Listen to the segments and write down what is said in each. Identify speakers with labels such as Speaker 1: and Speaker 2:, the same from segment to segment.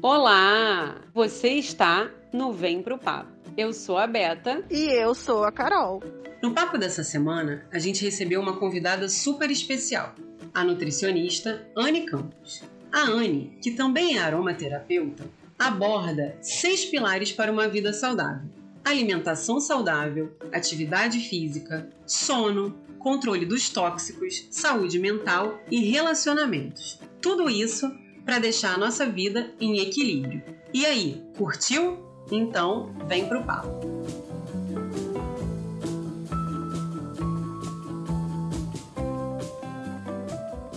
Speaker 1: Olá! Você está no Vem Pro Papo. Eu sou a Beta.
Speaker 2: E eu sou a Carol.
Speaker 1: No papo dessa semana, a gente recebeu uma convidada super especial, a nutricionista Anne Campos. A Anne, que também é aromaterapeuta, aborda seis pilares para uma vida saudável: alimentação saudável, atividade física, sono, controle dos tóxicos, saúde mental e relacionamentos. Tudo isso para deixar a nossa vida em equilíbrio. E aí, curtiu? Então, vem pro papo.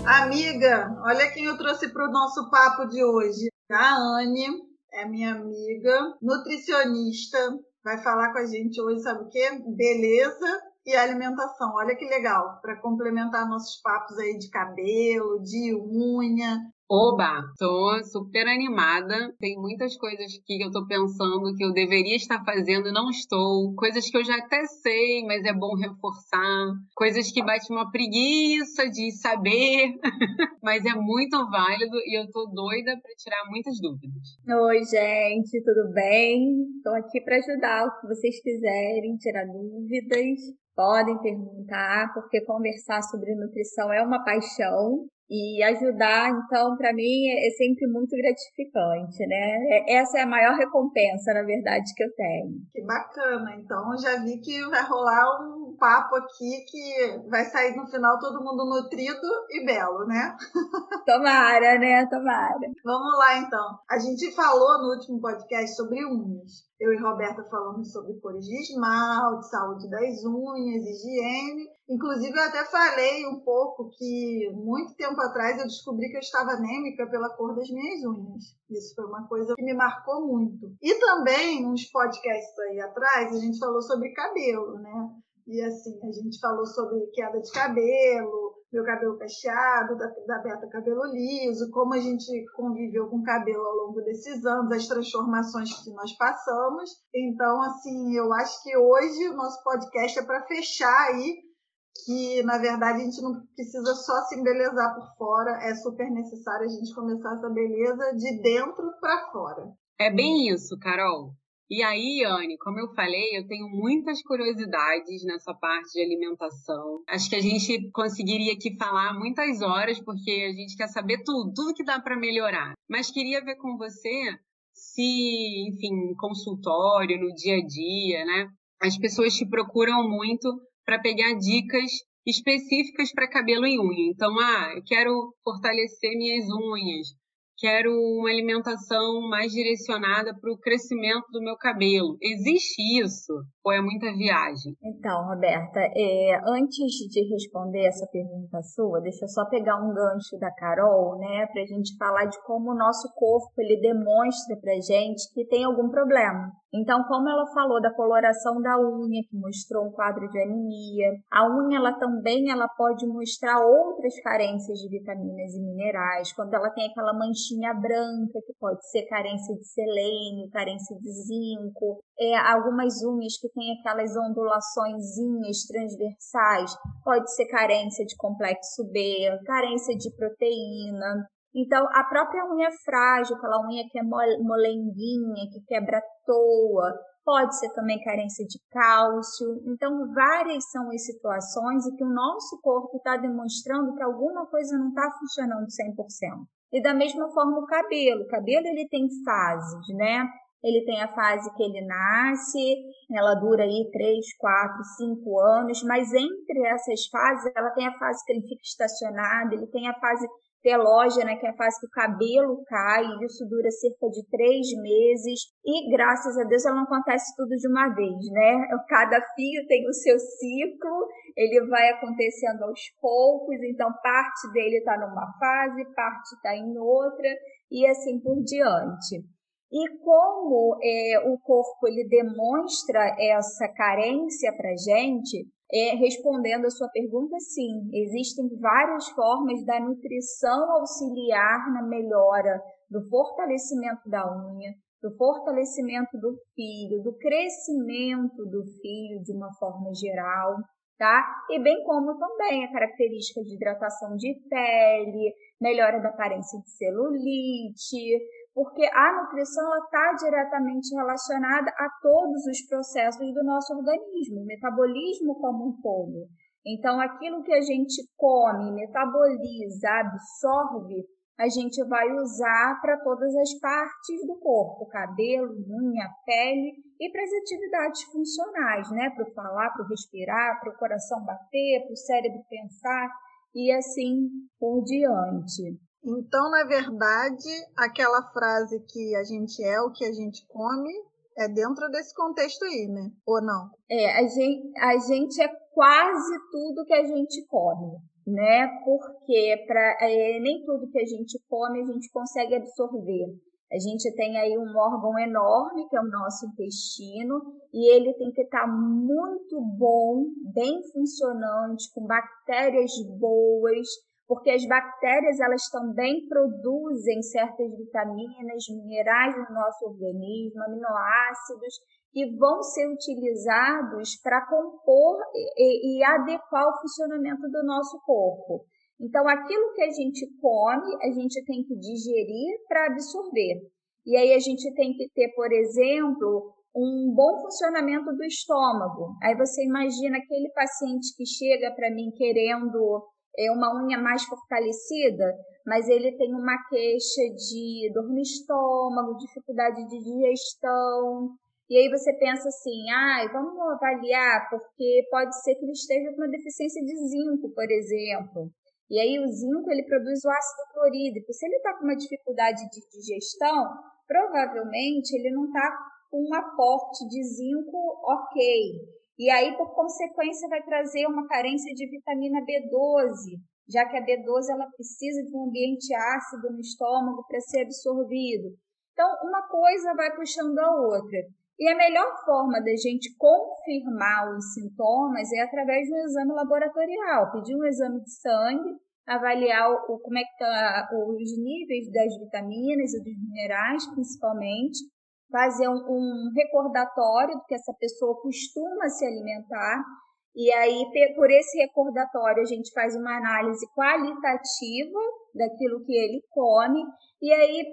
Speaker 2: Amiga, olha quem eu trouxe para o nosso papo de hoje. A Anne é minha amiga, nutricionista, vai falar com a gente hoje, sabe o quê? Beleza e alimentação. Olha que legal, para complementar nossos papos aí de cabelo, de unha,
Speaker 1: Oba, tô super animada. Tem muitas coisas que eu tô pensando que eu deveria estar fazendo e não estou. Coisas que eu já até sei, mas é bom reforçar. Coisas que bate uma preguiça de saber, mas é muito válido e eu tô doida para tirar muitas dúvidas.
Speaker 3: Oi, gente, tudo bem? Tô aqui para ajudar o que vocês quiserem, tirar dúvidas. Podem perguntar, porque conversar sobre nutrição é uma paixão e ajudar, então, para mim é sempre muito gratificante, né? É, essa é a maior recompensa, na verdade, que eu tenho.
Speaker 2: Que bacana. Então, já vi que vai rolar um papo aqui que vai sair no final todo mundo nutrido e belo, né?
Speaker 3: Tomara, né? Tomara.
Speaker 2: Vamos lá, então. A gente falou no último podcast sobre unhas. Eu e Roberta falamos sobre cores de esmalte, saúde das unhas, higiene Inclusive, eu até falei um pouco que muito tempo atrás eu descobri que eu estava anêmica pela cor das minhas unhas. Isso foi uma coisa que me marcou muito. E também, uns podcasts aí atrás, a gente falou sobre cabelo, né? E assim, a gente falou sobre queda de cabelo, meu cabelo cacheado, da, da Beta cabelo liso, como a gente conviveu com o cabelo ao longo desses anos, as transformações que nós passamos. Então, assim, eu acho que hoje o nosso podcast é para fechar aí que na verdade a gente não precisa só se embelezar por fora, é super necessário a gente começar essa beleza de dentro para fora.
Speaker 1: É bem isso, Carol. E aí, Anne, como eu falei, eu tenho muitas curiosidades nessa parte de alimentação. Acho que a gente conseguiria aqui falar muitas horas, porque a gente quer saber tudo, tudo que dá para melhorar. Mas queria ver com você se, enfim, consultório, no dia a dia, né? As pessoas te procuram muito para pegar dicas específicas para cabelo e unha. Então, ah, eu quero fortalecer minhas unhas, quero uma alimentação mais direcionada para o crescimento do meu cabelo. Existe isso? Ou é muita viagem?
Speaker 3: Então, Roberta, é, antes de responder essa pergunta sua, deixa eu só pegar um gancho da Carol, né, para a gente falar de como o nosso corpo ele demonstra para gente que tem algum problema. Então, como ela falou da coloração da unha, que mostrou um quadro de anemia, a unha ela também ela pode mostrar outras carências de vitaminas e minerais. Quando ela tem aquela manchinha branca, que pode ser carência de selênio, carência de zinco, é, algumas unhas que têm aquelas ondulações transversais, pode ser carência de complexo B, carência de proteína. Então, a própria unha frágil, aquela unha que é molenguinha, que quebra à toa, pode ser também carência de cálcio. Então, várias são as situações em que o nosso corpo está demonstrando que alguma coisa não está funcionando 100%. E da mesma forma o cabelo. O cabelo ele tem fases, né? Ele tem a fase que ele nasce, ela dura aí 3, 4, 5 anos, mas entre essas fases, ela tem a fase que ele fica estacionado, ele tem a fase telógena, que é a fase que o cabelo cai, e isso dura cerca de três meses, e graças a Deus ela não acontece tudo de uma vez, né? Cada fio tem o seu ciclo, ele vai acontecendo aos poucos, então parte dele está numa fase, parte está em outra, e assim por diante. E como é, o corpo ele demonstra essa carência para gente, é, respondendo a sua pergunta, sim, existem várias formas da nutrição auxiliar na melhora do fortalecimento da unha, do fortalecimento do fio, do crescimento do fio de uma forma geral, tá? E bem como também a característica de hidratação de pele, melhora da aparência de celulite, porque a nutrição está diretamente relacionada a todos os processos do nosso organismo, metabolismo como um todo. Então, aquilo que a gente come, metaboliza, absorve, a gente vai usar para todas as partes do corpo, cabelo, unha, pele e para as atividades funcionais, né? Para o falar, para o respirar, para o coração bater, para o cérebro pensar e assim por diante.
Speaker 2: Então, na verdade, aquela frase que a gente é o que a gente come é dentro desse contexto aí, né? Ou não?
Speaker 3: É, a gente, a gente é quase tudo que a gente come, né? Porque pra, é, nem tudo que a gente come a gente consegue absorver. A gente tem aí um órgão enorme, que é o nosso intestino, e ele tem que estar tá muito bom, bem funcionante, com bactérias boas, porque as bactérias elas também produzem certas vitaminas, minerais no nosso organismo, aminoácidos que vão ser utilizados para compor e, e, adequar o funcionamento do nosso corpo. Então, aquilo que a gente come, a gente tem que digerir para absorver. E aí a gente tem que ter, por exemplo, um bom funcionamento do estômago. Aí você imagina aquele paciente que chega para mim querendo é uma unha mais fortalecida, mas ele tem uma queixa de dor no estômago, dificuldade de digestão. E aí você pensa assim, ah, vamos avaliar, porque pode ser que ele esteja com uma deficiência de zinco, por exemplo. E aí o zinco ele produz o ácido clorídrico. Se ele está com uma dificuldade de digestão, provavelmente ele não está com um aporte de zinco ok. E aí, por consequência, vai trazer uma carência de vitamina B12, já que a B12 ela precisa de um ambiente ácido no estômago para ser absorvido. Então, uma coisa vai puxando a outra. E a melhor forma da gente confirmar os sintomas é através de um exame laboratorial, pedir um exame de sangue, avaliar o, como é que tá os níveis das vitaminas e dos minerais, principalmente, fazer um, um recordatório do que essa pessoa costuma se alimentar. E aí, por esse recordatório, a gente faz uma análise qualitativa daquilo que ele come. E aí,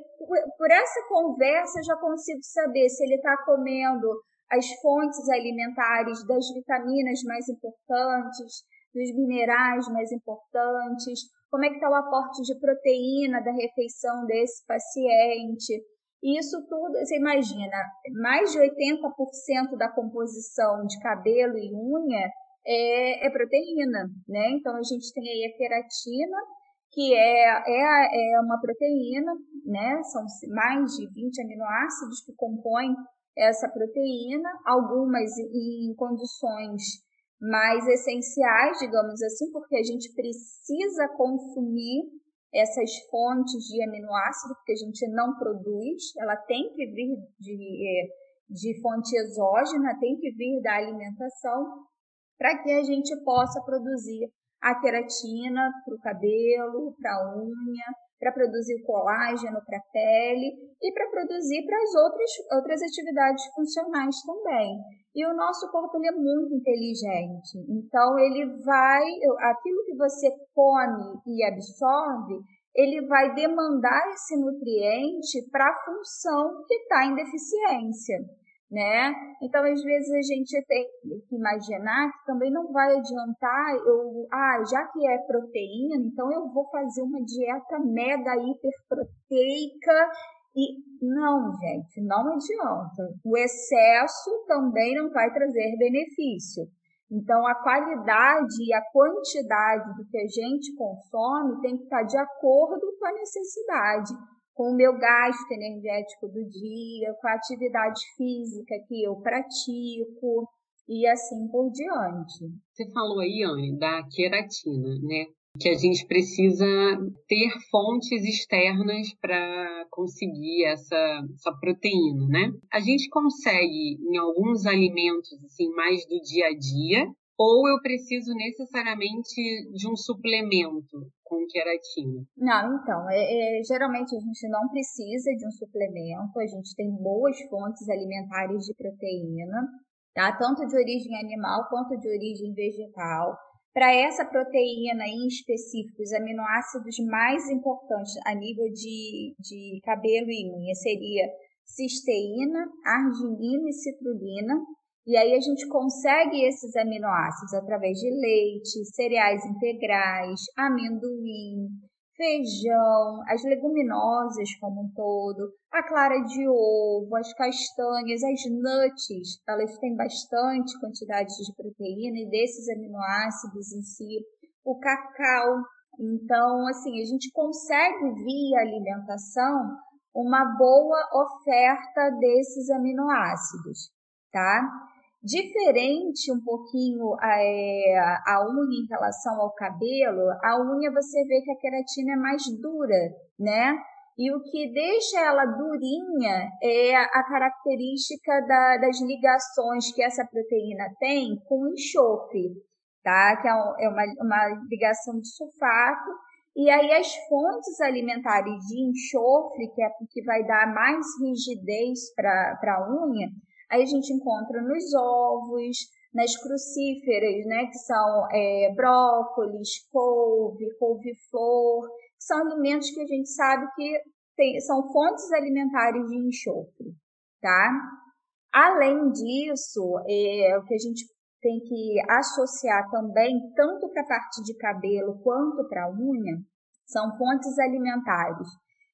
Speaker 3: por essa conversa, eu já consigo saber se ele está comendo as fontes alimentares das vitaminas mais importantes, dos minerais mais importantes, como é que está o aporte de proteína da refeição desse paciente. Isso tudo, você imagina, mais de 80% da composição de cabelo e unha é, é, proteína, né? Então a gente tem aí a queratina, que é, é, é uma proteína, né? São mais de 20 aminoácidos que compõem essa proteína, algumas em condições mais essenciais, digamos assim, porque a gente precisa consumir essas fontes de aminoácido que a gente não produz, ela tem que vir de, é, de fonte exógena, tem que vir da alimentação, para que a gente possa produzir a queratina para o cabelo, para a unha, para produzir colágeno para a pele e para produzir para as outras, outras atividades funcionais também. E o nosso corpo ele é muito inteligente, então ele vai, aquilo que você come e absorve, ele vai demandar esse nutriente para a função que está em deficiência né? Então, às vezes a gente tem que imaginar que também não vai adiantar eu, ah, já que é proteína, então eu vou fazer uma dieta mega hiperproteica e não, gente, não adianta. O excesso também não vai trazer benefício. Então, a qualidade e a quantidade do que a gente consome tem que estar de acordo com a necessidade com o meu gasto energético do dia, com a atividade física que eu pratico e assim por diante.
Speaker 1: Você falou aí, Anne, da queratina, né? Que a gente precisa ter fontes externas para conseguir essa, essa proteína, né? A gente consegue em alguns alimentos assim mais do dia a dia ou eu preciso necessariamente de um suplemento com queratina?
Speaker 3: Não, então, é, é, geralmente a gente não precisa de um suplemento, a gente tem boas fontes alimentares de proteína, tá? Tanto de origem animal quanto de origem vegetal. para essa proteína em específico, os aminoácidos mais importantes a nível de, de cabelo e unha seria cisteína, arginina e citrulina. E aí a gente consegue esses aminoácidos através de leite, cereais integrais, amendoim, feijão, as leguminosas como um todo, a clara de ovo, as castanhas, as nuts, elas têm bastante quantidade de proteína e desses aminoácidos em si, o cacau. Então, assim, a gente consegue via alimentação uma boa oferta desses aminoácidos, tá? Diferente um pouquinho é, a unha em relação ao cabelo, a unha você vê que a queratina é mais dura, né? E o que deixa ela durinha é a característica da, das ligações que essa proteína tem com o enxofre, tá? Que é, é uma, uma ligação de sulfato. E aí as fontes alimentares de enxofre, que é o que vai dar mais rigidez para a unha, Aí a gente encontra nos ovos, nas crucíferas, né, que são é, brócolis, couve, couve-flor, que são alimentos que a gente sabe que tem, são fontes alimentares de enxofre, tá? Além disso, é, o que a gente tem que associar também, tanto para a parte de cabelo quanto para a unha, são fontes alimentares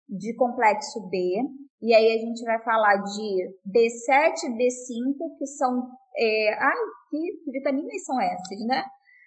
Speaker 3: de complexo B, e aí a gente vai falar de B7 e B5, que são. É, ai, que vitaminas são essas, né?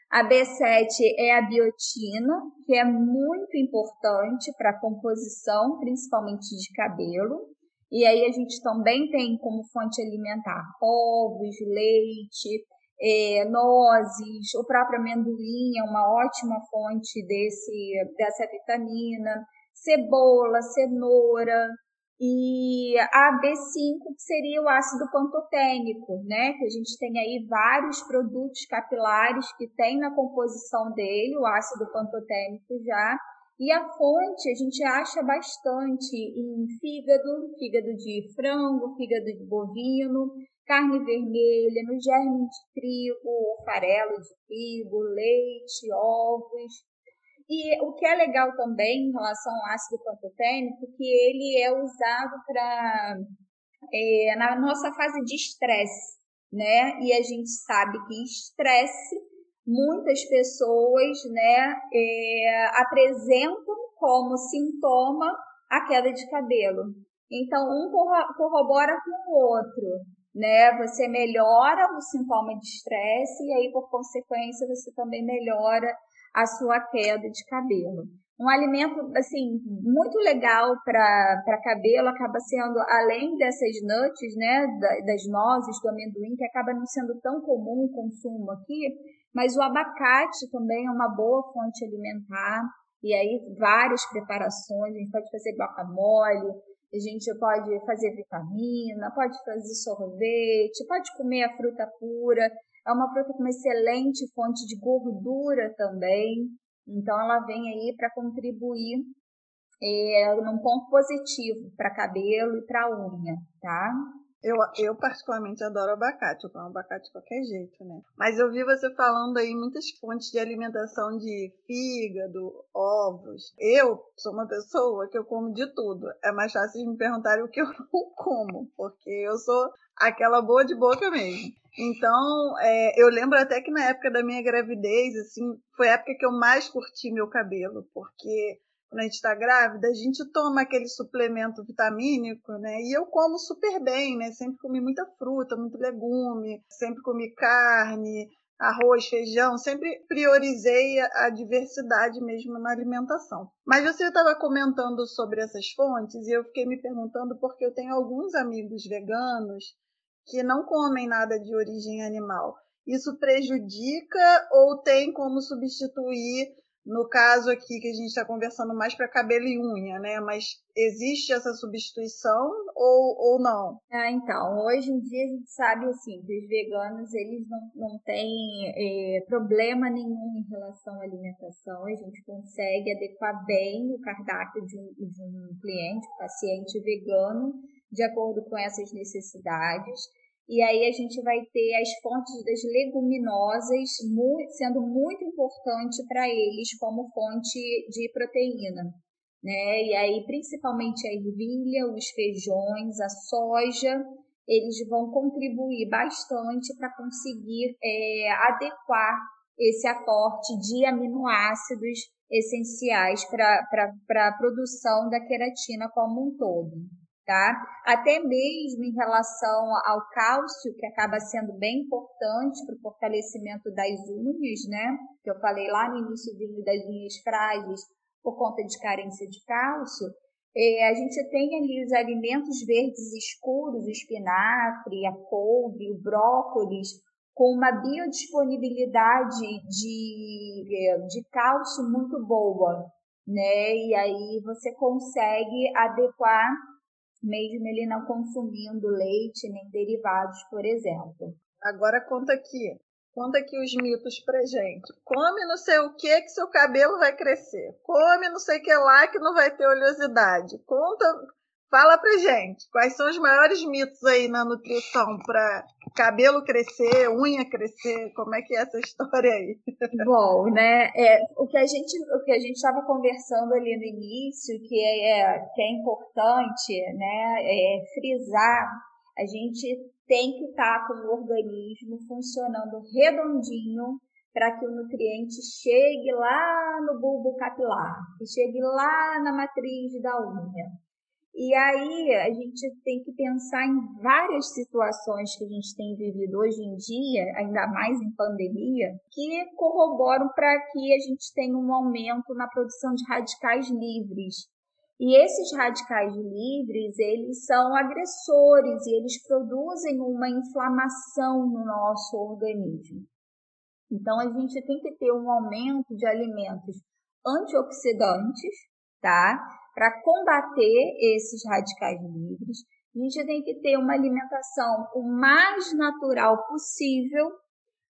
Speaker 3: A B7 é a biotina, que é muito importante para a composição, principalmente de cabelo. E aí a gente também tem como fonte alimentar ovos, leite, é, nozes, o próprio amendoim é uma ótima fonte desse, dessa vitamina cebola, cenoura e a B5 que seria o ácido pantotênico, né? Que a gente tem aí vários produtos capilares que tem na composição dele o ácido pantotênico já. E a fonte a gente acha bastante em fígado, fígado de frango, fígado de bovino, carne vermelha, no germe de trigo, farelo de trigo, leite, ovos. E o que é legal também em relação ao ácido pantotênico, que ele é usado para é, na nossa fase de estresse, né? E a gente sabe que estresse muitas pessoas, né, é, apresentam como sintoma a queda de cabelo. Então um corrobora com o outro, né? Você melhora o sintoma de estresse e aí por consequência você também melhora a sua queda de cabelo. Um alimento, assim, muito legal para cabelo acaba sendo, além dessas nuts, né, das nozes, do amendoim, que acaba não sendo tão comum o consumo aqui, mas o abacate também é uma boa fonte alimentar. E aí, várias preparações, a gente pode fazer guacamole, a gente pode fazer vitamina, pode fazer sorvete, pode comer a fruta pura. É uma fruta com uma excelente fonte de gordura também. Então, ela vem aí para contribuir é, num ponto positivo para cabelo e para unha, tá?
Speaker 2: Eu, eu particularmente adoro abacate, eu como abacate de qualquer jeito, né? Mas eu vi você falando aí muitas fontes de alimentação de fígado, ovos. Eu sou uma pessoa que eu como de tudo. É mais fácil de me perguntar o que eu não como, porque eu sou aquela boa de boca mesmo. Então, é, eu lembro até que na época da minha gravidez, assim, foi a época que eu mais curti meu cabelo, porque quando a gente está grávida, a gente toma aquele suplemento vitamínico, né? E eu como super bem, né? Sempre comi muita fruta, muito legume, sempre comi carne, arroz, feijão, sempre priorizei a diversidade mesmo na alimentação. Mas você estava comentando sobre essas fontes e eu fiquei me perguntando porque eu tenho alguns amigos veganos que não comem nada de origem animal. Isso prejudica ou tem como substituir, no caso aqui que a gente está conversando mais para cabelo e unha, né? Mas existe essa substituição ou, ou não?
Speaker 3: Ah, então, hoje em dia a gente sabe assim que os veganos eles não, não têm é, problema nenhum em relação à alimentação, a gente consegue adequar bem o cardápio de um, de um cliente, paciente vegano, de acordo com essas necessidades. E aí a gente vai ter as fontes das leguminosas muito, sendo muito importante para eles como fonte de proteína. Né? E aí, principalmente a ervilha, os feijões, a soja, eles vão contribuir bastante para conseguir é, adequar esse aporte de aminoácidos essenciais para a produção da queratina como um todo tá? Até mesmo em relação ao cálcio, que acaba sendo bem importante para o fortalecimento das unhas, né? Que eu falei lá no início das unhas frágeis por conta de carência de cálcio. É, a gente tem ali os alimentos verdes escuros, o espinafre, a couve, o brócolis, com uma biodisponibilidade de, de cálcio muito boa, né? E aí você consegue adequar mesmo ele não consumindo leite nem derivados, por exemplo.
Speaker 2: Agora conta aqui, conta aqui os mitos pra gente. Come não sei o que que seu cabelo vai crescer. Come não sei o que lá que não vai ter oleosidade. Conta, fala pra gente, quais são os maiores mitos aí na nutrição para cabelo crescer, unha crescer, como é que é essa história aí?
Speaker 3: Bom, né, é, o que a gente o que a gente estava conversando ali no início, que é, que é importante, né, é frisar, a gente tem que estar tá com o organismo funcionando redondinho para que o nutriente chegue lá no bulbo capilar, que chegue lá na matriz da unha. E aí a gente tem que pensar em várias situações que a gente tem vivido hoje em dia, ainda mais em pandemia, que corroboram para que a gente tenha um aumento na produção de radicais livres. E esses radicais livres, eles são agressores e eles produzem uma inflamação no nosso organismo. Então a gente tem que ter um aumento de alimentos antioxidantes, tá? Para combater esses radicais livres, a gente tem que ter uma alimentação o mais natural possível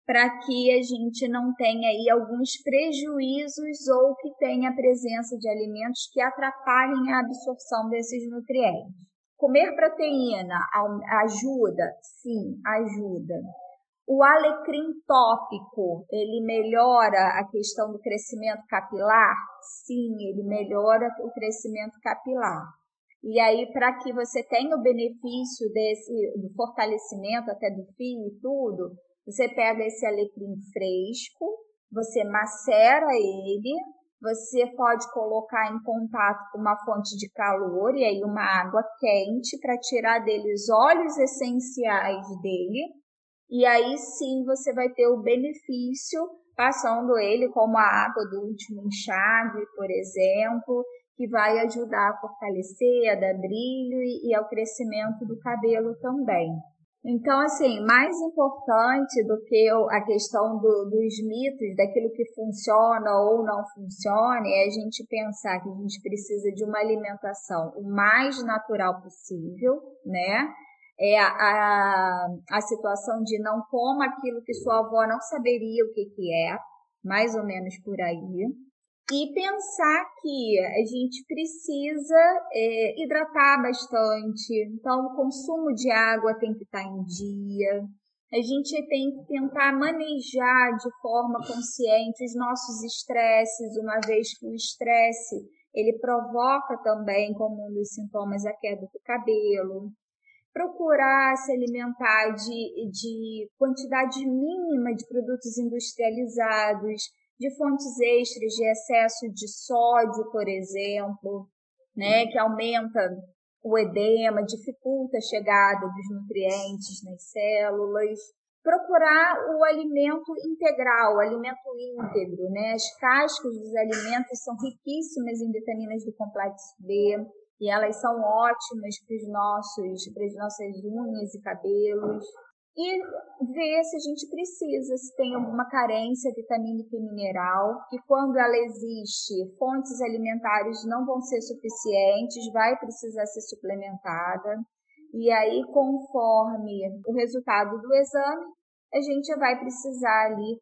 Speaker 3: para que a gente não tenha aí alguns prejuízos ou que tenha a presença de alimentos que atrapalhem a absorção desses nutrientes. Comer proteína ajuda? Sim, ajuda. O alecrim tópico, ele melhora a questão do crescimento capilar? Sim, ele melhora o crescimento capilar. E aí, para que você tenha o benefício desse do fortalecimento até do fio e tudo, você pega esse alecrim fresco, você macera ele, você pode colocar em contato com uma fonte de calor e aí uma água quente para tirar dele os óleos essenciais dele e aí sim você vai ter o benefício passando ele como a água do último enxágue, por exemplo, que vai ajudar a fortalecer, a dar brilho e, e ao crescimento do cabelo também. Então, assim, mais importante do que a questão do, dos mitos, daquilo que funciona ou não funciona, é a gente pensar que a gente precisa de uma alimentação o mais natural possível, né? É a, a, situação de não coma aquilo que sua avó não saberia o que, que é, mais ou menos por aí. E pensar que a gente precisa é, hidratar bastante, então o consumo de água tem que estar em dia. A gente tem que tentar manejar de forma consciente os nossos estresses, uma vez que o estresse ele provoca também como um dos sintomas a queda do cabelo procurar se alimentar de, de quantidade mínima de produtos industrializados, de fontes extras de excesso de sódio, por exemplo, né, que aumenta o edema, dificulta a chegada dos nutrientes nas células. Procurar o alimento integral, o alimento íntegro, né? As cascas dos alimentos são riquíssimas em vitaminas do complexo B, e elas são ótimas para os nossos, para as nossas unhas e cabelos. E ver se a gente precisa, se tem alguma carência vitamínica e mineral, que quando ela existe, fontes alimentares não vão ser suficientes, vai precisar ser suplementada. E aí, conforme o resultado do exame, a gente vai precisar ali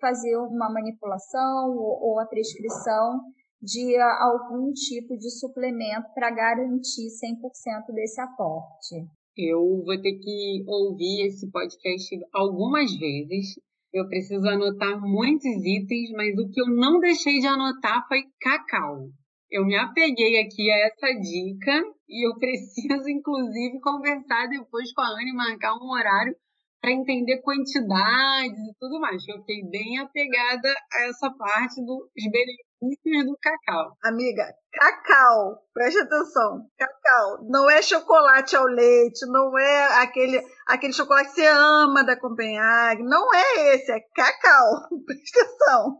Speaker 3: fazer uma manipulação ou a prescrição de algum tipo de suplemento para garantir 100% desse aporte.
Speaker 1: Eu vou ter que ouvir esse podcast algumas vezes. Eu preciso anotar muitos itens, mas o que eu não deixei de anotar foi cacau. Eu me apeguei aqui a essa dica e eu preciso, inclusive, conversar depois com a Anne, marcar um horário para entender quantidades e tudo mais. Eu fiquei bem apegada a essa parte dos benefícios do cacau.
Speaker 2: Amiga, cacau, preste atenção, cacau, não é chocolate ao leite, não é aquele, aquele chocolate que você ama da Copenhague, não é esse, é cacau, preste atenção.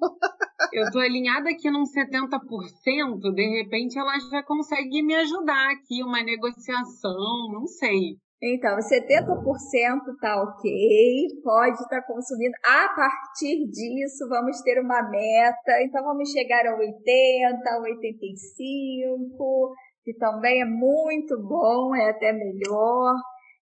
Speaker 1: Eu tô alinhada aqui num 70%, de repente ela já consegue me ajudar aqui, uma negociação, não sei.
Speaker 3: Então, 70% tá ok, pode estar tá consumindo. A partir disso, vamos ter uma meta. Então, vamos chegar a 80, 85, que também é muito bom, é até melhor.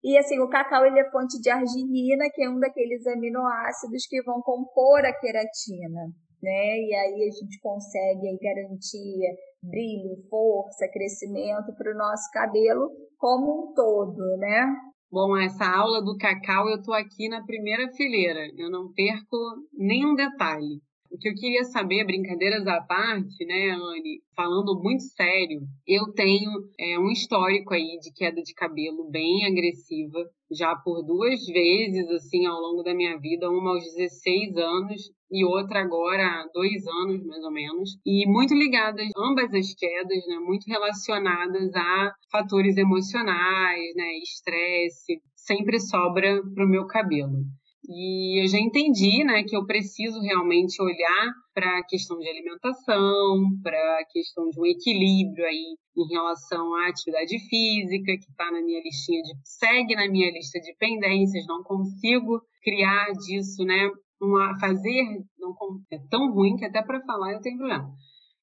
Speaker 3: E assim, o cacau ele é fonte de arginina, que é um daqueles aminoácidos que vão compor a queratina, né? E aí a gente consegue aí garantir brilho, força, crescimento para o nosso cabelo como um todo, né?
Speaker 1: Bom, essa aula do cacau eu tô aqui na primeira fileira, eu não perco nenhum detalhe. O que eu queria saber, brincadeiras à parte, né, Anne, falando muito sério, eu tenho é, um histórico aí de queda de cabelo bem agressiva, já por duas vezes, assim, ao longo da minha vida, uma aos 16 anos e outra agora há dois anos, mais ou menos, e muito ligadas, ambas as quedas, né, muito relacionadas a fatores emocionais, né, estresse, sempre sobra para o meu cabelo. E eu já entendi, né, que eu preciso realmente olhar para a questão de alimentação, para a questão de um equilíbrio aí em relação à atividade física, que está na minha listinha de segue na minha lista de pendências, não consigo criar disso, né, uma fazer não é tão ruim que até para falar eu tenho problema.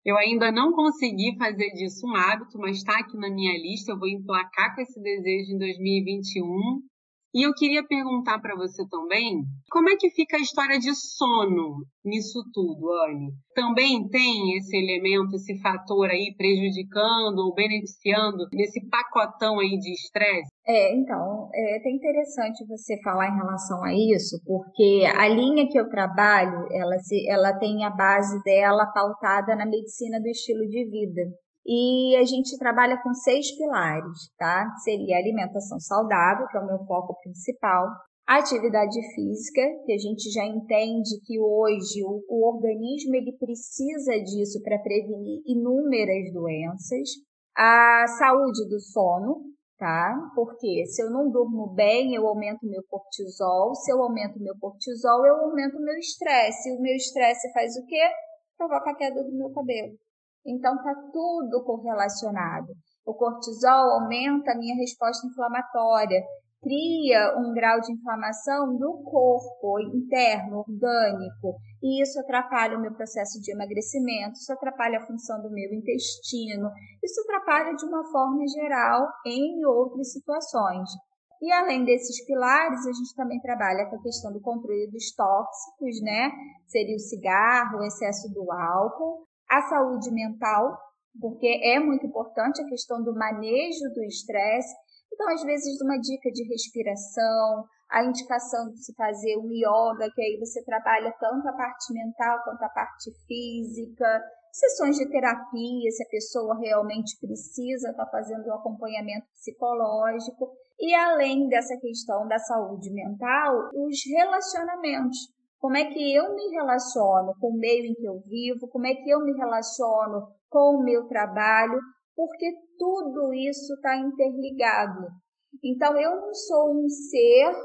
Speaker 1: Eu ainda não consegui fazer disso um hábito, mas está aqui na minha lista. Eu vou emplacar com esse desejo em 2021 e eu queria perguntar para você também, como é que fica a história de sono nisso tudo, Anne? Também tem esse elemento, esse fator aí prejudicando ou beneficiando nesse pacotão aí de estresse?
Speaker 3: É, então, é até interessante você falar em relação a isso, porque a linha que eu trabalho, ela, se, ela tem a base dela pautada na medicina do estilo de vida. E a gente trabalha com seis pilares, tá? Seria alimentação saudável, que é o meu foco principal, atividade física, que a gente já entende que hoje o, o organismo ele precisa disso para prevenir inúmeras doenças, a saúde do sono, tá? Porque se eu não durmo bem, eu aumento meu cortisol, se eu aumento meu cortisol, eu aumento meu estresse, e o meu estresse faz o quê? Provoca a queda do meu cabelo. Então está tudo correlacionado. O cortisol aumenta a minha resposta inflamatória, cria um grau de inflamação no corpo interno, orgânico, e isso atrapalha o meu processo de emagrecimento, isso atrapalha a função do meu intestino, isso atrapalha de uma forma geral em outras situações. E além desses pilares, a gente também trabalha com a questão do controle dos tóxicos, né? Seria o cigarro, o excesso do álcool, a saúde mental, porque é muito importante a questão do manejo do estresse. Então, às vezes, uma dica de respiração, a indicação de se fazer um yoga, que aí você trabalha tanto a parte mental quanto a parte física, sessões de terapia, se a pessoa realmente precisa estar tá fazendo um acompanhamento psicológico. E além dessa questão da saúde mental, os relacionamentos como é que eu me relaciono com o meio em que eu vivo, como é que eu me relaciono com o meu trabalho, porque tudo isso está interligado. Então, eu não sou um ser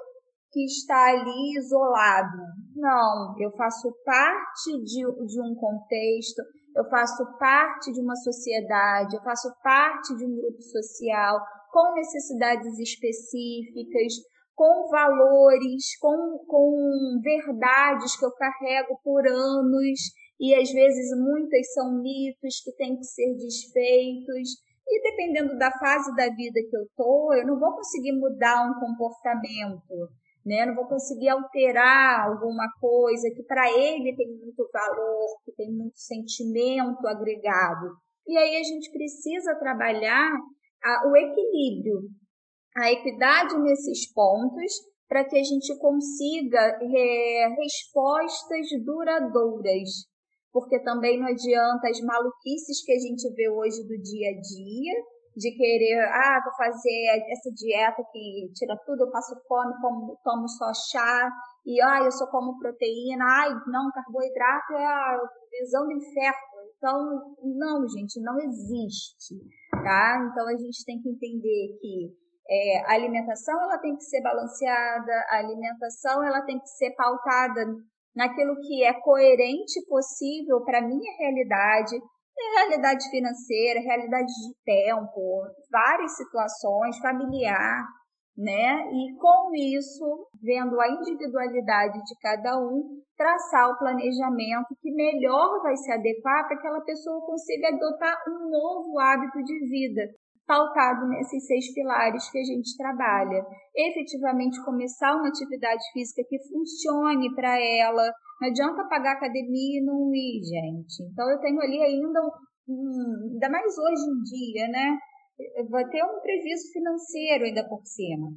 Speaker 3: que está ali isolado. Não, eu faço parte de, de um contexto, eu faço parte de uma sociedade, eu faço parte de um grupo social com necessidades específicas, com valores, com, com verdades que eu carrego por anos e às vezes muitas são mitos que têm que ser desfeitos. E dependendo da fase da vida que eu tô, eu não vou conseguir mudar um comportamento, né? Não vou conseguir alterar alguma coisa que para ele tem muito valor, que tem muito sentimento agregado. E aí a gente precisa trabalhar a, o equilíbrio a equidade nesses pontos para que a gente consiga é, respostas duradouras. Porque também não adianta as maluquices que a gente vê hoje do dia a dia, de querer, ah, vou fazer essa dieta que tira tudo, eu passo fome, como, tomo só chá, e ah, eu só como proteína, ai, não, carboidrato é a visão do inferno. Então, não, gente, não existe, tá? Então a gente tem que entender que é, a alimentação ela tem que ser balanceada, a alimentação ela tem que ser pautada naquilo que é coerente possível para minha realidade, realidade financeira, realidade de tempo, várias situações, familiar, né? E com isso, vendo a individualidade de cada um, traçar o planejamento que melhor vai se adequar para que aquela pessoa consiga adotar um novo hábito de vida, pautado nesses seis pilares que a gente trabalha. Efetivamente começar uma atividade física que funcione para ela. Não adianta pagar academia e não ir, gente. Então eu tenho ali ainda um, ainda mais hoje em dia, né? Vai ter um prejuízo financeiro ainda por cima.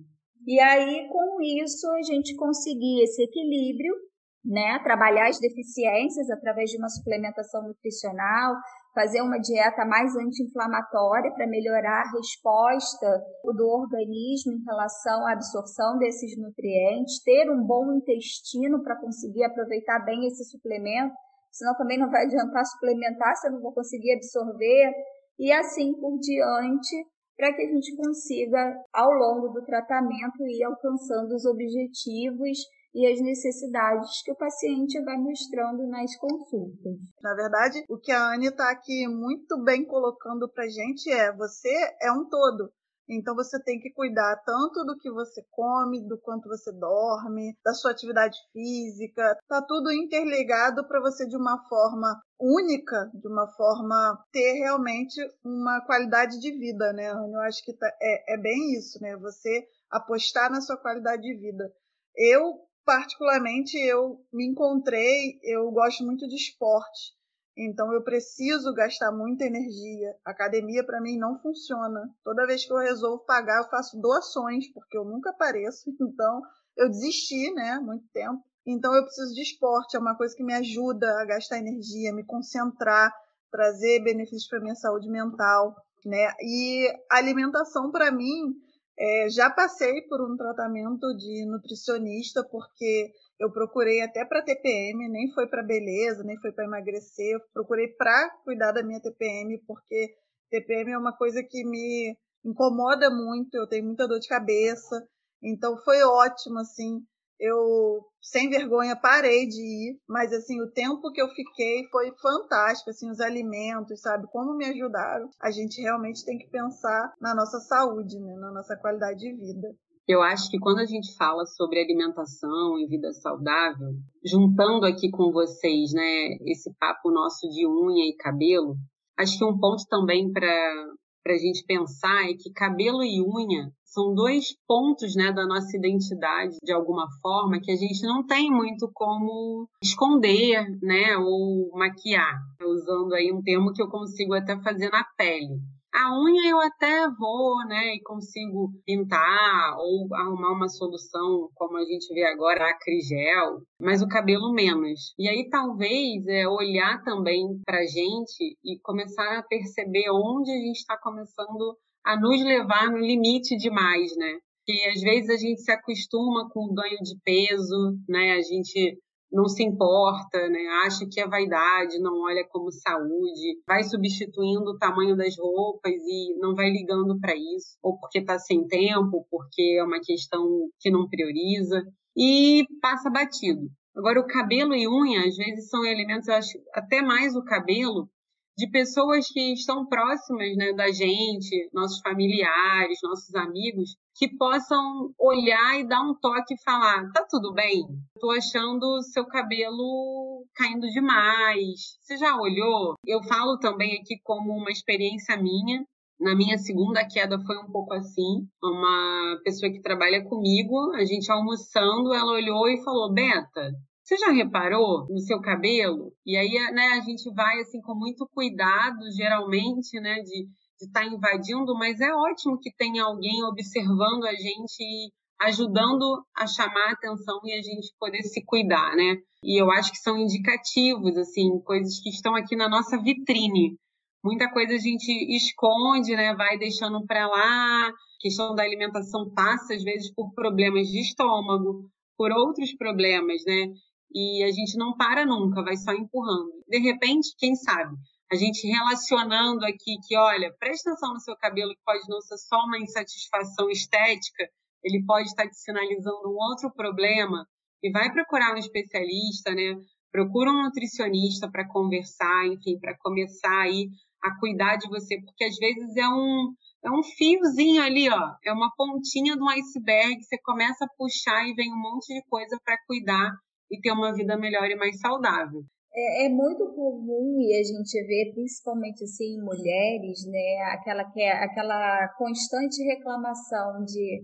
Speaker 3: E aí, com isso, a gente conseguir esse equilíbrio né? Trabalhar as deficiências através de uma suplementação nutricional, fazer uma dieta mais anti-inflamatória para melhorar a resposta do organismo em relação à absorção desses nutrientes, ter um bom intestino para conseguir aproveitar bem esse suplemento, senão também não vai adiantar suplementar se eu não vou conseguir absorver, e assim por diante, para que a gente consiga, ao longo do tratamento, ir alcançando os objetivos e as necessidades que o paciente vai mostrando nas consultas.
Speaker 2: Na verdade, o que a Anne está aqui muito bem colocando para gente é: você é um todo. Então você tem que cuidar tanto do que você come, do quanto você dorme, da sua atividade física. Tá tudo interligado para você de uma forma única, de uma forma ter realmente uma qualidade de vida, né? Eu acho que tá, é, é bem isso, né? Você apostar na sua qualidade de vida. Eu particularmente eu me encontrei, eu gosto muito de esporte. Então eu preciso gastar muita energia. Academia para mim não funciona. Toda vez que eu resolvo pagar, eu faço doações, porque eu nunca apareço. Então eu desisti, né, muito tempo. Então eu preciso de esporte, é uma coisa que me ajuda a gastar energia, me concentrar, trazer benefícios para minha saúde mental, né? E alimentação para mim é, já passei por um tratamento de nutricionista, porque eu procurei até para TPM, nem foi para beleza, nem foi para emagrecer, eu procurei para cuidar da minha TPM, porque TPM é uma coisa que me incomoda muito, eu tenho muita dor de cabeça, então foi ótimo, assim, eu sem vergonha parei de ir, mas assim, o tempo que eu fiquei foi fantástico, assim, os alimentos, sabe, como me ajudaram. A gente realmente tem que pensar na nossa saúde, né, na nossa qualidade de vida.
Speaker 1: Eu acho que quando a gente fala sobre alimentação e vida saudável, juntando aqui com vocês, né, esse papo nosso de unha e cabelo, acho que um ponto também para a gente pensar é que cabelo e unha são dois pontos né, da nossa identidade, de alguma forma, que a gente não tem muito como esconder né, ou maquiar, usando aí um termo que eu consigo até fazer na pele. A unha eu até vou, né, e consigo pintar ou arrumar uma solução, como a gente vê agora, acrigel, mas o cabelo menos. E aí talvez é olhar também para gente e começar a perceber onde a gente está começando a nos levar no limite demais, né? Que às vezes a gente se acostuma com o ganho de peso, né? A gente não se importa, né? Acha que é vaidade, não olha como saúde, vai substituindo o tamanho das roupas e não vai ligando para isso, ou porque está sem tempo, porque é uma questão que não prioriza e passa batido. Agora, o cabelo e unha, às vezes, são elementos, eu acho, até mais o cabelo, de pessoas que estão próximas né, da gente, nossos familiares, nossos amigos, que possam olhar e dar um toque e falar: tá tudo bem? Tô achando seu cabelo caindo demais. Você já olhou? Eu falo também aqui como uma experiência minha. Na minha segunda queda foi um pouco assim. Uma pessoa que trabalha comigo, a gente almoçando, ela olhou e falou: Beta, você já reparou no seu cabelo? E aí, né, a gente vai assim com muito cuidado, geralmente, né, de, estar tá invadindo, mas é ótimo que tenha alguém observando a gente e ajudando a chamar a atenção e a gente poder se cuidar, né? E eu acho que são indicativos, assim, coisas que estão aqui na nossa vitrine. Muita coisa a gente esconde, né? Vai deixando para lá. A questão da alimentação passa, às vezes, por problemas de estômago, por outros problemas, né? E a gente não para nunca, vai só empurrando. De repente, quem sabe, a gente relacionando aqui que, olha, presta atenção no seu cabelo, que pode não ser só uma insatisfação estética, ele pode estar te sinalizando um outro problema, e vai procurar um especialista, né? Procura um nutricionista para conversar, enfim, para começar aí a cuidar de você, porque às vezes é um é um fiozinho ali, ó, é uma pontinha do iceberg, você começa a puxar e vem um monte de coisa para cuidar e ter uma vida melhor e mais saudável.
Speaker 3: É, é, muito comum e a gente vê, principalmente assim, mulheres, né, aquela, que é, aquela constante reclamação de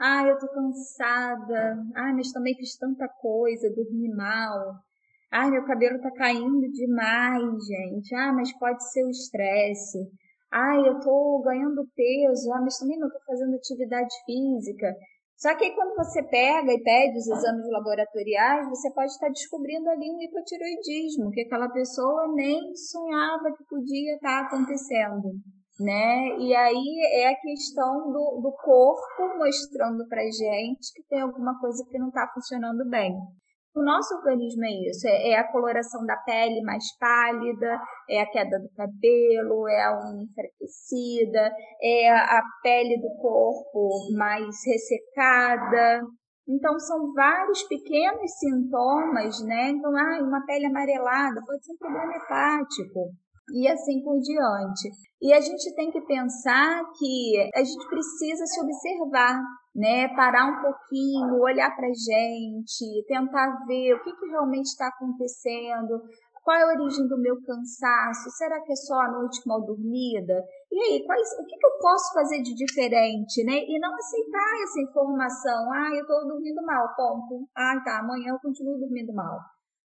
Speaker 3: ah, eu tô cansada, ah, mas também fiz tanta coisa, dormi mal, ah, meu cabelo tá caindo demais, gente, ah, mas pode ser o estresse, ah, eu tô ganhando peso, ah, mas também não tô fazendo atividade física. Só que aí, quando você pega e pede os exames laboratoriais, você pode estar descobrindo ali um hipotiroidismo, que aquela pessoa nem sonhava que podia estar acontecendo, né? E aí é a questão do, do corpo mostrando pra gente que tem alguma coisa que não está funcionando bem. O nosso organismo é isso, é, é, a coloração da pele mais pálida, é a queda do cabelo, é a unha enfraquecida, é a pele do corpo mais ressecada. Então, são vários pequenos sintomas, né? Então, ah, uma pele amarelada pode ser um problema hepático e assim por diante. E a gente tem que pensar que a gente precisa se observar, né? Parar um pouquinho, olhar para a gente, tentar ver o que, que realmente está acontecendo, qual é a origem do meu cansaço? Será que é só a noite mal dormida? E aí, quais, o que, que eu posso fazer de diferente, né? E não aceitar essa informação. Ah, eu estou dormindo mal, ponto. Ah, tá, amanhã eu continuo dormindo mal.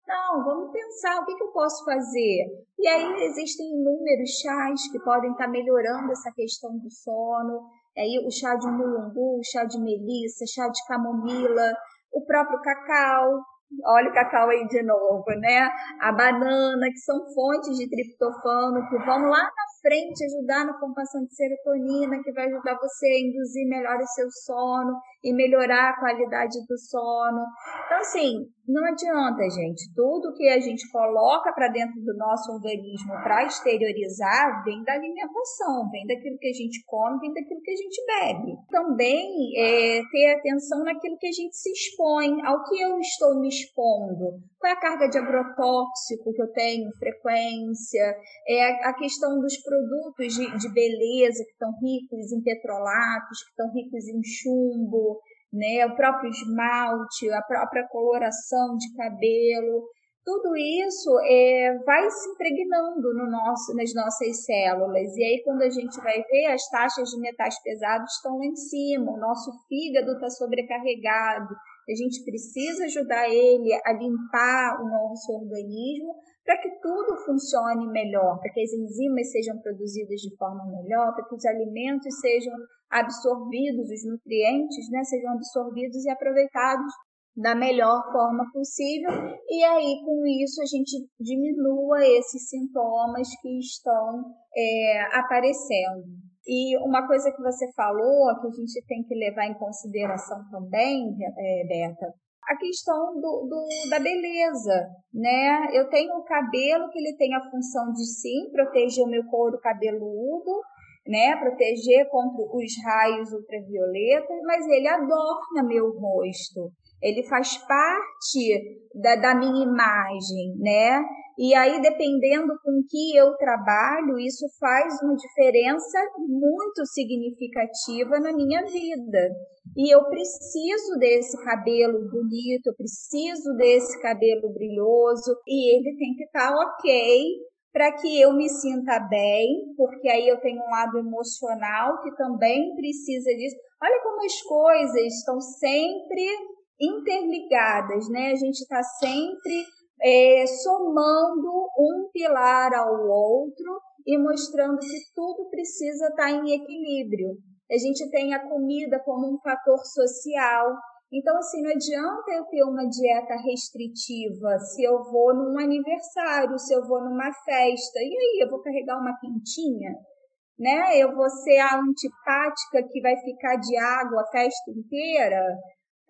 Speaker 3: Não, vamos pensar o que, que eu posso fazer. E aí existem inúmeros chás que podem estar melhorando essa questão do sono. Aí o chá de mulungu, o chá de melissa, chá de camomila, o próprio cacau. Olha o cacau aí de novo, né? A banana, que são fontes de triptofano que vão lá na frente ajudar na formação de serotonina, que vai ajudar você a induzir melhor o seu sono e melhorar a qualidade do sono. Então, assim, não adianta, gente. Tudo que a gente coloca para dentro do nosso organismo para exteriorizar vem da alimentação, vem daquilo que a gente come, vem daquilo que a gente bebe. Também é, ter atenção naquilo que a gente se expõe, ao que eu estou me expondo. Qual é a carga de agrotóxico que eu tenho, frequência, é a questão dos produtos de, de beleza que estão ricos em petrolatos, que estão ricos em chumbo, né? O próprio esmalte, a própria coloração de cabelo, tudo isso é, vai se impregnando no nosso, nas nossas células. E aí, quando a gente vai ver, as taxas de metais pesados estão lá em cima, o nosso fígado está sobrecarregado. A gente precisa ajudar ele a limpar o nosso organismo para que tudo funcione melhor, para que as enzimas sejam produzidas de forma melhor, para que os alimentos sejam absorvidos, os nutrientes né, sejam absorvidos e aproveitados da melhor forma possível, e aí com isso a gente diminua esses sintomas que estão é, aparecendo. E uma coisa que você falou, que a gente tem que levar em consideração também, é, Berta, a questão do, do, da beleza, né? Eu tenho o cabelo que ele tem a função de sim proteger o meu couro cabeludo, né? Proteger contra os raios ultravioletas, mas ele adorna meu rosto. Ele faz parte da, da minha imagem, né? E aí, dependendo com que eu trabalho, isso faz uma diferença muito significativa na minha vida. E eu preciso desse cabelo bonito, eu preciso desse cabelo brilhoso, e ele tem que estar tá ok para que eu me sinta bem, porque aí eu tenho um lado emocional que também precisa disso. Olha como as coisas estão sempre interligadas, né? A gente está sempre é, somando um pilar ao outro e mostrando que tudo precisa estar em equilíbrio. A gente tem a comida como um fator social. Então, assim, não adianta eu ter uma dieta restritiva se eu vou num aniversário, se eu vou numa festa. E aí, eu vou carregar uma quentinha? Né? Eu vou ser a antipática que vai ficar de água a festa inteira?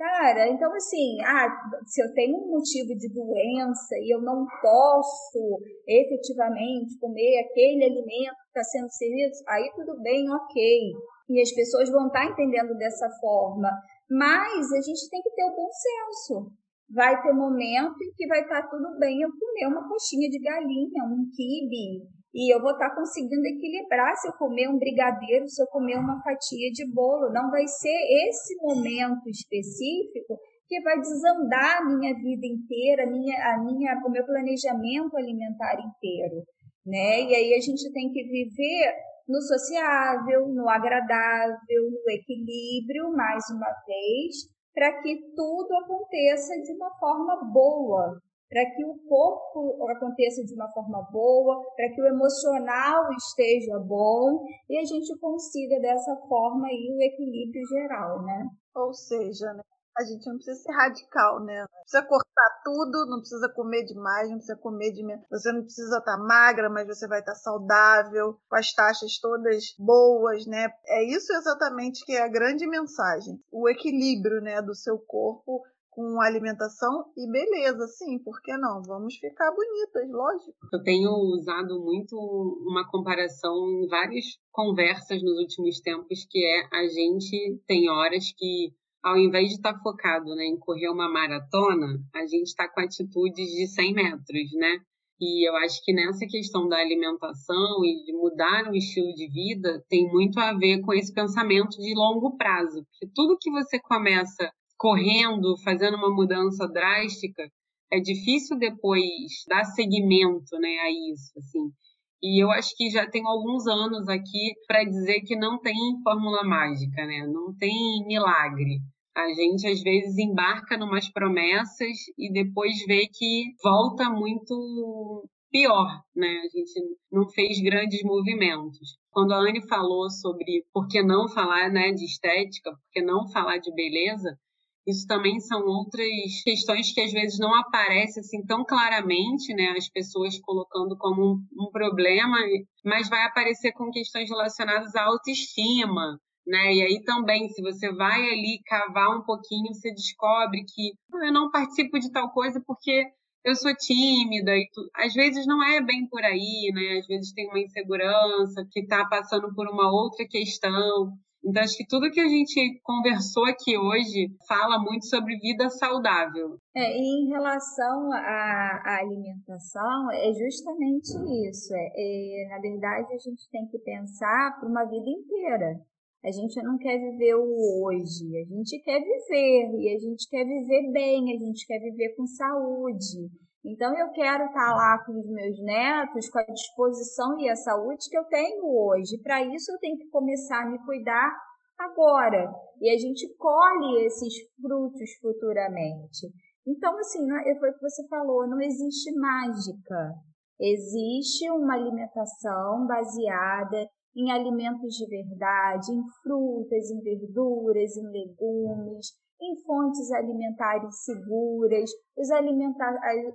Speaker 3: Cara, então assim, ah, se eu tenho um motivo de doença e eu não posso efetivamente comer aquele alimento que está sendo servido, aí tudo bem, ok. E as pessoas vão estar tá entendendo dessa forma. Mas a gente tem que ter o bom senso. Vai ter momento em que vai estar tá tudo bem eu comer uma coxinha de galinha, um quibe, e eu vou estar tá conseguindo equilibrar se eu comer um brigadeiro, se eu comer uma fatia de bolo. Não vai ser esse momento específico que vai desandar a minha vida inteira, a minha, a minha, o meu planejamento alimentar inteiro, né? E aí a gente tem que viver no sociável, no agradável, no equilíbrio, mais uma vez, para que tudo aconteça de uma forma boa, para que o corpo aconteça de uma forma boa, para que o emocional esteja bom e a gente consiga dessa forma aí o equilíbrio geral, né?
Speaker 2: Ou seja, né? a gente não precisa ser radical, né? Não precisa cortar tudo, não precisa comer demais, não precisa comer de menos. Você não precisa estar tá magra, mas você vai estar tá saudável, com as taxas todas boas, né? É isso exatamente que é a grande mensagem. O equilíbrio, né, do seu corpo com alimentação e beleza, sim, por que não? Vamos ficar bonitas, lógico.
Speaker 1: Eu tenho usado muito uma comparação em várias conversas nos últimos tempos, que é a gente tem horas que ao invés de estar tá focado né, em correr uma maratona, a gente está com atitudes de 100 metros, né? E eu acho que nessa questão da alimentação e de mudar o estilo de vida tem muito a ver com esse pensamento de longo prazo. Porque tudo que você começa correndo, fazendo uma mudança drástica, é difícil depois dar seguimento né, a isso. Assim. E eu acho que já tenho alguns anos aqui para dizer que não tem fórmula mágica, né? não tem milagre. A gente às vezes embarca numas promessas e depois vê que volta muito pior, né? A gente não fez grandes movimentos. Quando a Anne falou sobre por que não falar né, de estética, por que não falar de beleza, isso também são outras questões que às vezes não aparecem assim tão claramente, né? As pessoas colocando como um, um problema, mas vai aparecer com questões relacionadas à autoestima, né? E aí também, se você vai ali cavar um pouquinho, você descobre que ah, eu não participo de tal coisa porque eu sou tímida e tu... às vezes não é bem por aí, né? Às vezes tem uma insegurança que está passando por uma outra questão. Então, acho que tudo que a gente conversou aqui hoje fala muito sobre vida saudável.
Speaker 3: É, em relação à, à alimentação, é justamente isso. É, é, na verdade, a gente tem que pensar para uma vida inteira. A gente não quer viver o hoje, a gente quer viver e a gente quer viver bem, a gente quer viver com saúde. Então, eu quero estar lá com os meus netos com a disposição e a saúde que eu tenho hoje. Para isso, eu tenho que começar a me cuidar agora. E a gente colhe esses frutos futuramente. Então, assim, é, foi o que você falou, não existe mágica. Existe uma alimentação baseada em alimentos de verdade, em frutas, em verduras, em legumes, em fontes alimentares seguras, os,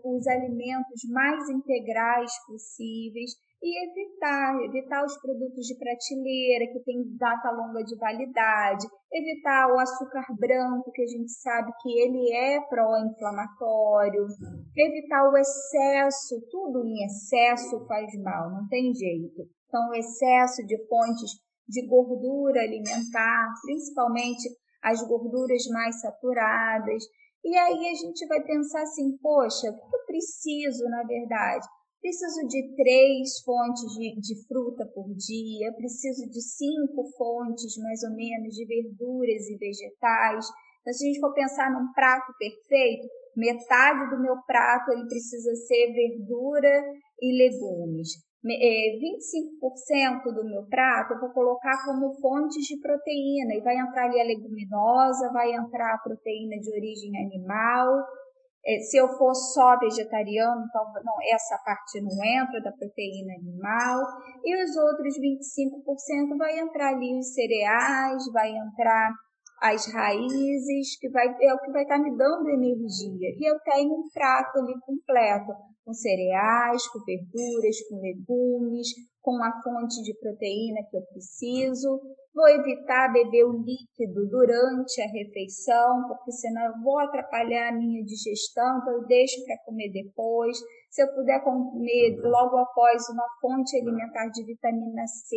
Speaker 3: os alimentos mais integrais possíveis e evitar, evitar os produtos de prateleira que tem data longa de validade, evitar o açúcar branco, que a gente sabe que ele é pró-inflamatório, evitar o excesso, tudo em excesso faz mal, não tem jeito. Então, o excesso de fontes de gordura alimentar, principalmente as gorduras mais saturadas. E aí a gente vai pensar assim, poxa, o que eu preciso, na verdade? Preciso de três fontes de, de fruta por dia, preciso de cinco fontes, mais ou menos, de verduras e vegetais. Então, se a gente for pensar num prato perfeito, metade do meu prato ele precisa ser verdura e legumes. 25% é, do meu prato eu vou colocar como fontes de proteína e vai entrar ali a leguminosa, vai entrar a proteína de origem animal, é, se eu for só vegetariano, então não, essa parte não entra da proteína animal. E os outros 25% vai entrar ali os cereais, vai entrar as raízes, que vai, é o que vai estar tá me dando energia. E eu tenho um prato ali completo, com cereais, com verduras, com legumes, com a fonte de proteína que eu preciso. Vou evitar beber o líquido durante a refeição, porque senão eu vou atrapalhar a minha digestão, então eu deixo para comer depois. Se eu puder comer logo após uma fonte alimentar de vitamina C,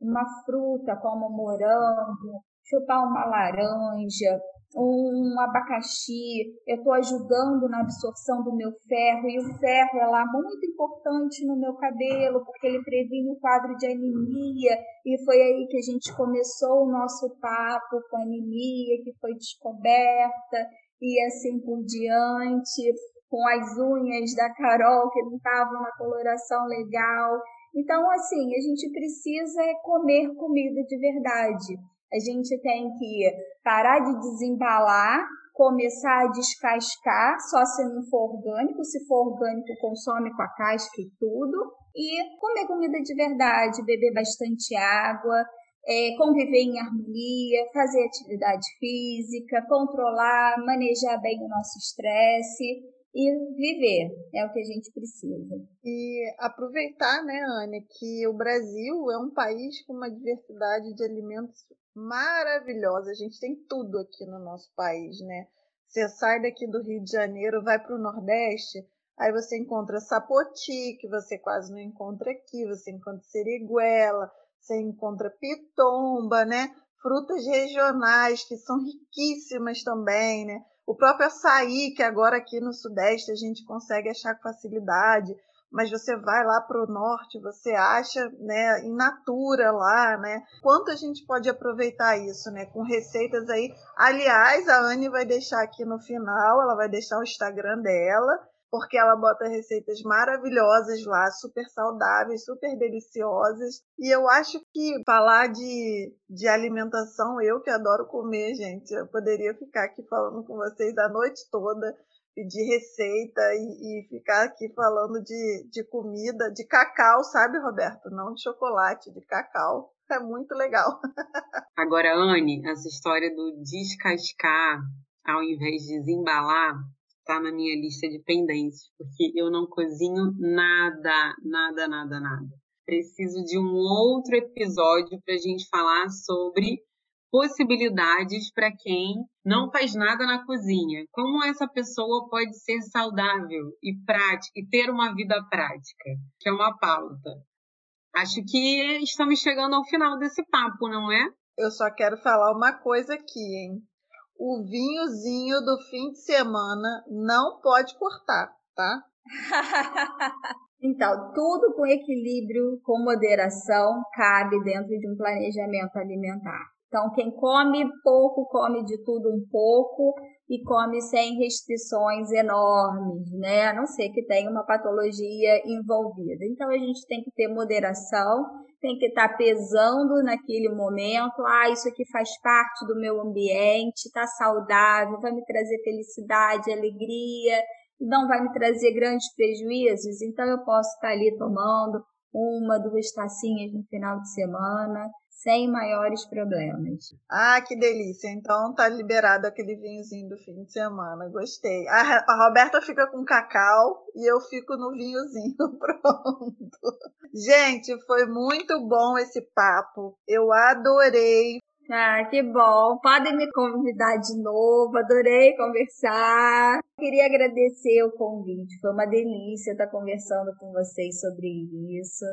Speaker 3: uma fruta como morango, chupar uma laranja, um abacaxi, eu estou ajudando na absorção do meu ferro, e o ferro é lá muito importante no meu cabelo, porque ele previne o quadro de anemia, e foi aí que a gente começou o nosso papo com anemia, que foi descoberta, e assim por diante, com as unhas da Carol, que não estavam na coloração legal. Então, assim, a gente precisa comer comida de verdade. A gente tem que parar de desembalar, começar a descascar, só se não for orgânico. Se for orgânico, consome com a casca e tudo. E comer comida de verdade, beber bastante água, é, conviver em harmonia, fazer atividade física, controlar, manejar bem o nosso estresse e viver, é o que a gente precisa.
Speaker 2: E aproveitar, né, Anne, que o Brasil é um país com uma diversidade de alimentos maravilhosa. A gente tem tudo aqui no nosso país, né? Você sai daqui do Rio de Janeiro, vai para o Nordeste, aí você encontra sapoti, que você quase não encontra aqui, você encontra seriguela, você encontra pitomba, né? Frutas regionais que são riquíssimas também, né? O próprio açaí, que agora aqui no Sudeste a gente consegue achar com facilidade, mas você vai lá para o norte, você acha né, in natura lá, né? Quanto a gente pode aproveitar isso, né? Com receitas aí. Aliás, a Anne vai deixar aqui no final, ela vai deixar o Instagram dela porque ela bota receitas maravilhosas lá, super saudáveis, super deliciosas. E eu acho que falar de, de alimentação, eu que adoro comer, gente, eu poderia ficar aqui falando com vocês a noite toda, pedir receita e, e ficar aqui falando de, de comida, de cacau, sabe, Roberto? Não de chocolate, de cacau. É muito legal.
Speaker 1: Agora, Anne, essa história do descascar ao invés de desembalar, tá na minha lista de pendências, porque eu não cozinho nada, nada, nada, nada. Preciso de um outro episódio para a gente falar sobre possibilidades para quem não faz nada na cozinha. Como essa pessoa pode ser saudável e prática e ter uma vida prática, que é uma pauta. Acho que estamos chegando ao final desse papo, não é?
Speaker 2: Eu só quero falar uma coisa aqui, hein? O vinhozinho do fim de semana não pode cortar, tá?
Speaker 3: então, tudo com equilíbrio, com moderação, cabe dentro de um planejamento alimentar. Então, quem come pouco, come de tudo um pouco e come sem restrições enormes, né? A não ser que tenha uma patologia envolvida. Então, a gente tem que ter moderação, tem que estar pesando naquele momento. Ah, isso aqui faz parte do meu ambiente, está saudável, vai me trazer felicidade, alegria, não vai me trazer grandes prejuízos. Então, eu posso estar ali tomando uma, duas tacinhas no final de semana sem maiores problemas.
Speaker 2: Ah, que delícia! Então tá liberado aquele vinhozinho do fim de semana. Gostei. A, a Roberta fica com cacau e eu fico no vinhozinho. Pronto. Gente, foi muito bom esse papo. Eu adorei.
Speaker 3: Ah, que bom. Podem me convidar de novo. Adorei conversar. Queria agradecer o convite. Foi uma delícia estar conversando com vocês sobre isso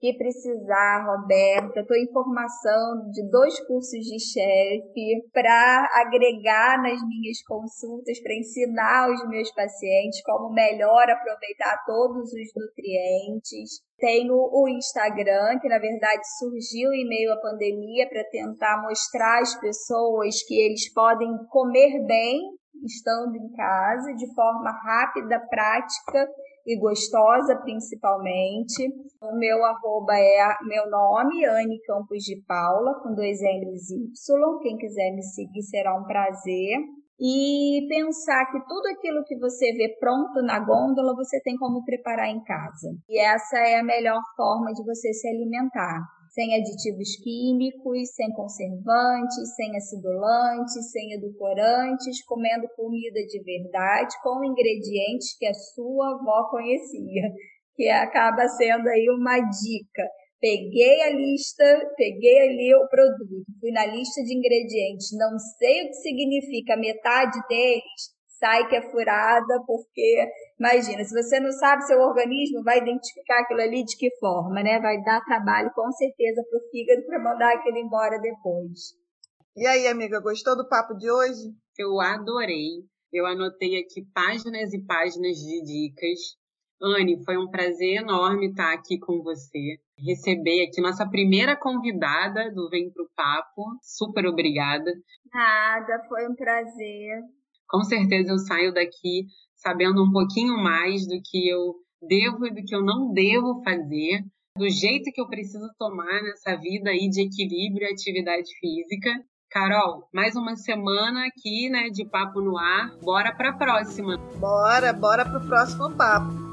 Speaker 3: que precisar, Roberta. Estou em formação de dois cursos de chefe para agregar nas minhas consultas, para ensinar os meus pacientes como melhor aproveitar todos os nutrientes. Tenho o Instagram, que na verdade surgiu em meio à pandemia para tentar mostrar às pessoas que eles podem comer bem estando em casa de forma rápida, prática e gostosa principalmente. O meu arroba é meu nome, Anne Campos de Paula, com dois N's Y. Quem quiser me seguir será um prazer. e pensar que tudo aquilo que você vê pronto na gôndola você tem como preparar em casa. E essa é a melhor forma de você se alimentar. Sem aditivos químicos, sem conservantes, sem acidulantes, sem edulcorantes, comendo comida de verdade com ingredientes que a sua avó conhecia, que acaba sendo aí uma dica. Peguei a lista, peguei ali o produto, fui na lista de ingredientes, não sei o que significa metade deles, sai que é furada, porque imagina, se você não sabe seu organismo vai identificar aquilo ali de que forma, né? Vai dar trabalho com certeza para o fígado para mandar aquilo embora depois.
Speaker 2: E aí, amiga, gostou do papo de hoje?
Speaker 1: Eu adorei. Eu anotei aqui páginas e páginas de dicas. Anne, foi um prazer enorme estar aqui com você. Receber aqui nossa primeira convidada do Vem Pro Papo. Super obrigada.
Speaker 3: Nada, foi um prazer.
Speaker 1: Com certeza eu saio daqui sabendo um pouquinho mais do que eu devo e do que eu não devo fazer, do jeito que eu preciso tomar nessa vida aí de equilíbrio e atividade física. Carol, mais uma semana aqui, né, de papo no ar. Bora para a próxima.
Speaker 2: Bora, bora pro próximo papo.